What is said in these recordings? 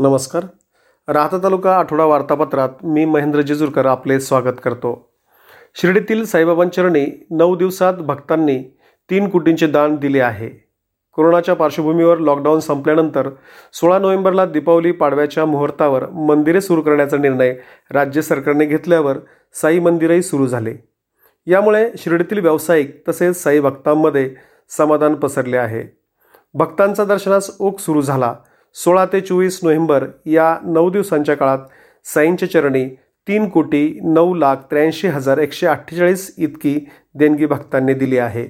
नमस्कार. राहता तालुका आठवडा वार्तापत्रात मी महेंद्र जेजूरकर आपले स्वागत करतो. शिर्डीतील साईबाबांचरणी नऊ दिवसात भक्तांनी तीन कोटींचे दान दिले आहे. कोरोनाच्या पार्श्वभूमीवर लॉकडाऊन संपल्यानंतर सोळा नोव्हेंबरला दीपावली पाडव्याच्या मुहूर्तावर मंदिरे सुरू करण्याचा निर्णय राज्य सरकारने घेतल्यावर साई मंदिरही सुरू झाले. यामुळे शिर्डीतील व्यावसायिक तसेच साई भक्तांमध्ये समाधान पसरले आहे. भक्तांचा दर्शनास ओघ सुरू झाला. सोळा ते चोवीस नोव्हेंबर या नऊ दिवसांच्या काळात साईंच्या चरणी तीन कोटी नऊ लाख त्र्याऐंशी हजार एकशे अठ्ठेचाळीस इतकी देणगी भक्तांनी दिली आहे.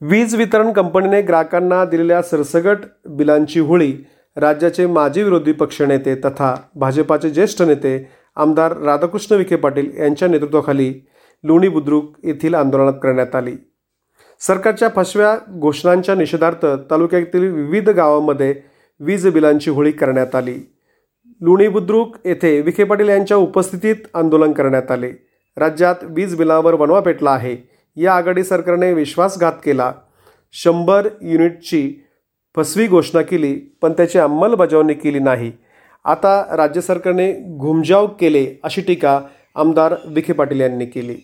वीज वितरण कंपनीने ग्राहकांना दिलेल्या सरसगट बिलांची होळी राज्याचे माजी विरोधी पक्षनेते तथा भाजपाचे ज्येष्ठ नेते आमदार राधाकृष्ण विखे पाटील यांच्या नेतृत्वाखाली लोणी बुद्रुक येथील आंदोलनात करण्यात आली. सरकारच्या फसव्या घोषणांच्या निषेधार्थ तालुक्यातील विविध गावांमध्ये वीज बिलांची होळी करण्यात आली. लुणी बुद्रुक येथे विखे पाटील यांच्या उपस्थितीत आंदोलन करण्यात आले. राज्यात वीज बिलावर वनवा पेटला आहे. या आघाडी सरकारने विश्वासघात केला. शंभर युनिटची फसवी घोषणा केली पण त्याची अंमलबजावणी केली नाही. आता राज्य सरकारने घुमजाव केले अशी टीका आमदार विखे पाटील यांनी केली.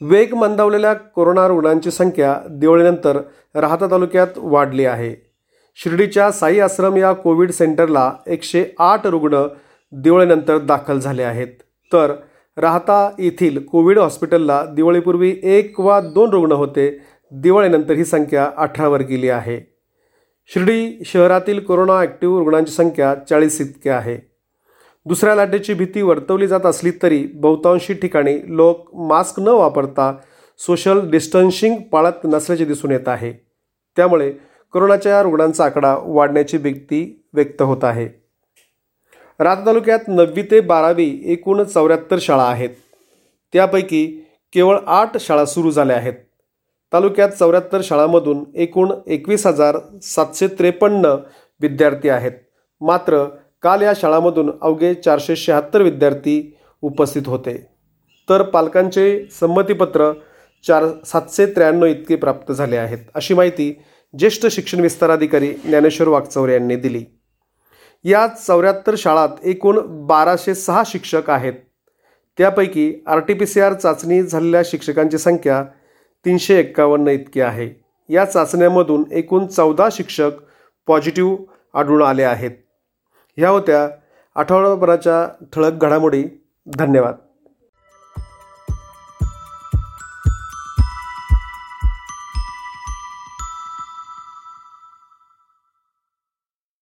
वेग मंदावलेल्या कोरोना रुग्णांची संख्या दिवाळीनंतर राहता तालुक्यात वाढली आहे. शिर्डीच्या साई आश्रम या कोविड सेंटरला एकशे आठ रुग्ण दिवाळीनंतर दाखल झाले आहेत. तर राहता येथील कोविड हॉस्पिटलला दिवाळीपूर्वी एक वा दोन रुग्ण होते. दिवाळीनंतर ही संख्या अठरावर गेली आहे. शिर्डी शहरातील कोरोना ॲक्टिव्ह रुग्णांची संख्या चाळीस इतकी आहे. दुसऱ्या लाटेची भीती वर्तवली जात असली तरी बहुतांशी ठिकाणी लोक मास्क न वापरता सोशल डिस्टन्सिंग पाळत नसल्याचे दिसून येत आहे. त्यामुळे कोरोनाच्या रुग्णांचा आकडा वाढण्याची भीती व्यक्त होत आहे. रात तालुक्यात नववी ते बारावी एकूण चौऱ्याहत्तर शाळा आहेत. त्यापैकी केवळ आठ शाळा सुरू झाल्या आहेत. तालुक्यात चौऱ्याहत्तर शाळांमधून एकूण एकवीस हजार सातशे त्रेपन्न विद्यार्थी आहेत. मात्र काल या शाळांमधून अवघे चारशे शहात्तर विद्यार्थी उपस्थित होते. तर पालकांचे संमतीपत्र चार सातशे त्र्याण्णव इतके प्राप्त झाले आहेत अशी माहिती ज्येष्ठ शिक्षण विस्तार अधिकारी ज्ञानेश्वर वागचौरे यांनी दिली. या चौऱ्याहत्तर शाळात एकूण बाराशे सहा शिक्षक आहेत. त्यापैकी R T P C R चाचणी झालेल्या शिक्षकांची संख्या तीनशे एक्कावन्न इतकी आहे. या चाचण्यांमधून एकूण चौदा शिक्षक पॉझिटिव्ह आढळून आले आहेत. ह्या होत्या आठवडाभराच्या ठळक घडामोडी. धन्यवाद.